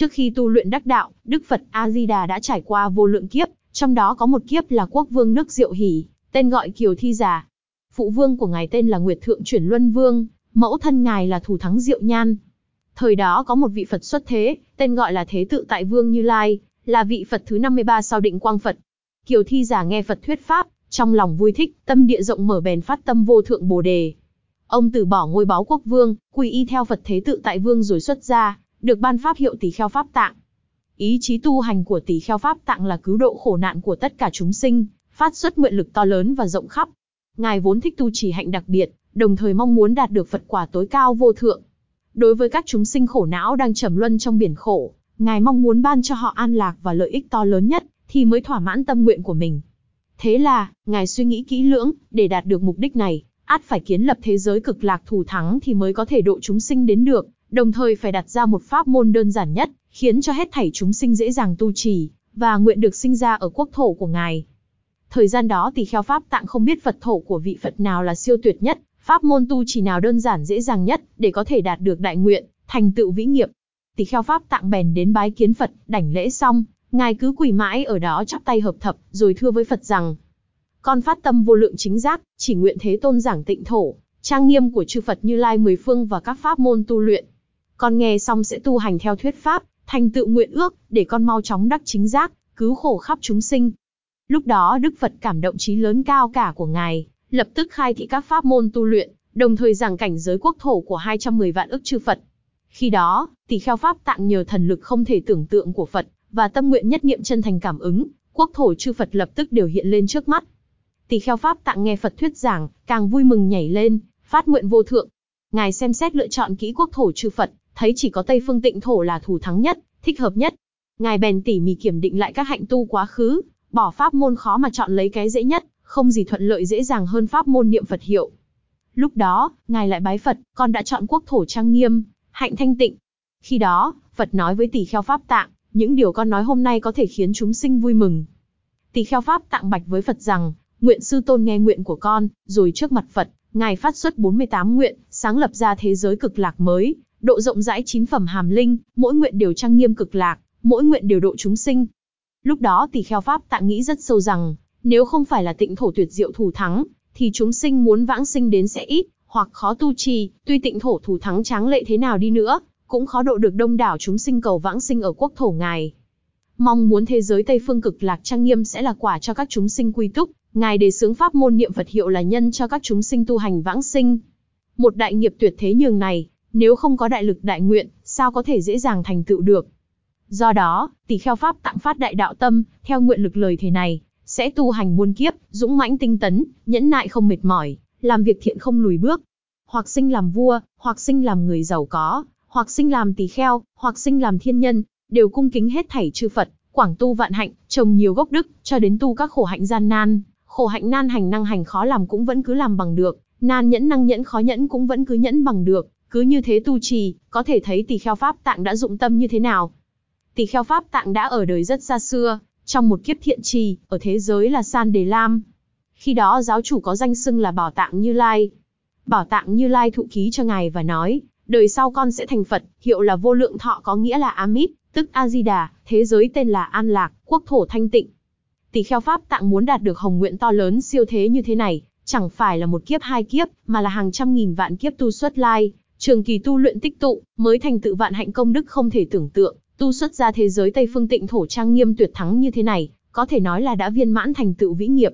Trước khi tu luyện đắc đạo, Đức Phật A-di-đà đã trải qua vô lượng kiếp, trong đó có một kiếp là quốc vương nước Diệu Hỷ, tên gọi Kiều Thi Giả. Phụ vương của ngài tên là Nguyệt Thượng Chuyển Luân Vương, mẫu thân ngài là Thủ Thắng Diệu Nhan. Thời đó có một vị Phật xuất thế, tên gọi là Thế Tự Tại Vương Như Lai, là vị Phật thứ 53 sau định quang Phật. Kiều Thi Giả nghe Phật thuyết pháp, trong lòng vui thích, tâm địa rộng mở bèn phát tâm vô thượng bồ đề. Ông từ bỏ ngôi báo quốc vương, quy y theo Phật Thế Tự Tại Vương rồi xuất ra, được ban pháp hiệu Tỳ Kheo Pháp Tạng. Ý chí tu hành của Tỳ Kheo Pháp Tạng là cứu độ khổ nạn của tất cả chúng sinh, phát xuất nguyện lực to lớn và rộng khắp. Ngài vốn thích tu trì hạnh đặc biệt, đồng thời mong muốn đạt được Phật quả tối cao vô thượng. Đối với các chúng sinh khổ não đang trầm luân trong biển khổ, Ngài mong muốn ban cho họ an lạc và lợi ích to lớn nhất, thì mới thỏa mãn tâm nguyện của mình. Thế là, Ngài suy nghĩ kỹ lưỡng, để đạt được mục đích này, át phải kiến lập thế giới cực lạc thủ thắng thì mới có thể độ chúng sinh đến được, đồng thời phải đặt ra một pháp môn đơn giản nhất, khiến cho hết thảy chúng sinh dễ dàng tu trì, và nguyện được sinh ra ở quốc thổ của Ngài. Thời gian đó tỳ kheo Pháp tạng không biết Phật thổ của vị Phật nào là siêu tuyệt nhất, pháp môn tu trì nào đơn giản dễ dàng nhất, để có thể đạt được đại nguyện, thành tựu vĩ nghiệp. Tỳ kheo Pháp tạng bèn đến bái kiến Phật, đảnh lễ xong, Ngài cứ quỳ mãi ở đó chắp tay hợp thập, rồi thưa với Phật rằng, con phát tâm vô lượng chính giác, chỉ nguyện thế tôn giảng tịnh thổ, trang nghiêm của chư Phật Như Lai mười phương và các pháp môn tu luyện. Con nghe xong sẽ tu hành theo thuyết pháp, thành tựu nguyện ước, để con mau chóng đắc chính giác, cứu khổ khắp chúng sinh. Lúc đó Đức Phật cảm động trí lớn cao cả của Ngài, lập tức khai thị các pháp môn tu luyện, đồng thời giảng cảnh giới quốc thổ của 210 vạn ức chư Phật. Khi đó, tỷ kheo pháp tạng nhờ thần lực không thể tưởng tượng của Phật, và tâm nguyện nhất niệm chân thành cảm ứng, quốc thổ chư Phật lập tức đều hiện lên trước mắt. Tỷ kheo pháp tạng nghe Phật thuyết giảng, càng vui mừng nhảy lên, phát nguyện vô thượng. Ngài xem xét lựa chọn kỹ quốc thổ chư Phật, thấy chỉ có Tây Phương Tịnh thổ là thủ thắng nhất, thích hợp nhất. Ngài bèn tỉ mỉ kiểm định lại các hạnh tu quá khứ, bỏ pháp môn khó mà chọn lấy cái dễ nhất, không gì thuận lợi dễ dàng hơn pháp môn niệm Phật hiệu. Lúc đó, ngài lại bái Phật, con đã chọn quốc thổ trang nghiêm, hạnh thanh tịnh. Khi đó, Phật nói với tỷ kheo pháp tạng, những điều con nói hôm nay có thể khiến chúng sinh vui mừng. Tỷ kheo pháp tạng bạch với Phật rằng, nguyện sư tôn nghe nguyện của con, rồi trước mặt Phật, ngài phát xuất 48 nguyện, sáng lập ra thế giới cực lạc mới, độ rộng rãi chín phẩm hàm linh, mỗi nguyện đều trang nghiêm cực lạc, mỗi nguyện đều độ chúng sinh. Lúc đó tỷ kheo pháp tạng nghĩ rất sâu rằng, nếu không phải là tịnh thổ tuyệt diệu thủ thắng, thì chúng sinh muốn vãng sinh đến sẽ ít, hoặc khó tu trì, tuy tịnh thổ thủ thắng tráng lệ thế nào đi nữa, cũng khó độ được đông đảo chúng sinh cầu vãng sinh ở quốc thổ ngài. Mong muốn thế giới Tây phương cực lạc trang nghiêm sẽ là quả cho các chúng sinh quy túc, ngài đề xướng pháp môn niệm Phật hiệu là nhân cho các chúng sinh tu hành vãng sinh. Một đại nghiệp tuyệt thế nhường này, nếu không có đại lực đại nguyện, sao có thể dễ dàng thành tựu được. Do đó, tỷ kheo pháp tặng phát đại đạo tâm, theo nguyện lực lời thế này, sẽ tu hành muôn kiếp, dũng mãnh tinh tấn, nhẫn nại không mệt mỏi, làm việc thiện không lùi bước. Hoặc sinh làm vua, hoặc sinh làm người giàu có, hoặc sinh làm tỳ kheo, hoặc sinh làm thiên nhân, đều cung kính hết thảy chư Phật, quảng tu vạn hạnh, trồng nhiều gốc đức, cho đến tu các khổ hạnh gian nan, khổ hạnh nan hành năng hành khó làm cũng vẫn cứ làm bằng được, nan nhẫn năng nhẫn khó nhẫn cũng vẫn cứ nhẫn bằng được, cứ như thế tu trì, có thể thấy tỳ kheo pháp tạng đã dụng tâm như thế nào. Tỳ kheo pháp tạng đã ở đời rất xa xưa, trong một kiếp thiện trì, ở thế giới là San Đề Lam. Khi đó giáo chủ có danh xưng là Bảo Tạng Như Lai. Bảo Tạng Như Lai thụ ký cho ngài và nói, đời sau con sẽ thành Phật, hiệu là vô lượng thọ có nghĩa là Amit, tức A-di-đà, thế giới tên là An Lạc, quốc thổ thanh tịnh. Tỳ kheo Pháp tạng muốn đạt được hồng nguyện to lớn siêu thế như thế này, chẳng phải là một kiếp hai kiếp, mà là hàng trăm nghìn vạn kiếp tu xuất lai, trường kỳ tu luyện tích tụ, mới thành tựu vạn hạnh công đức không thể tưởng tượng, tu xuất ra thế giới Tây phương tịnh thổ trang nghiêm tuyệt thắng như thế này, có thể nói là đã viên mãn thành tựu vĩ nghiệp.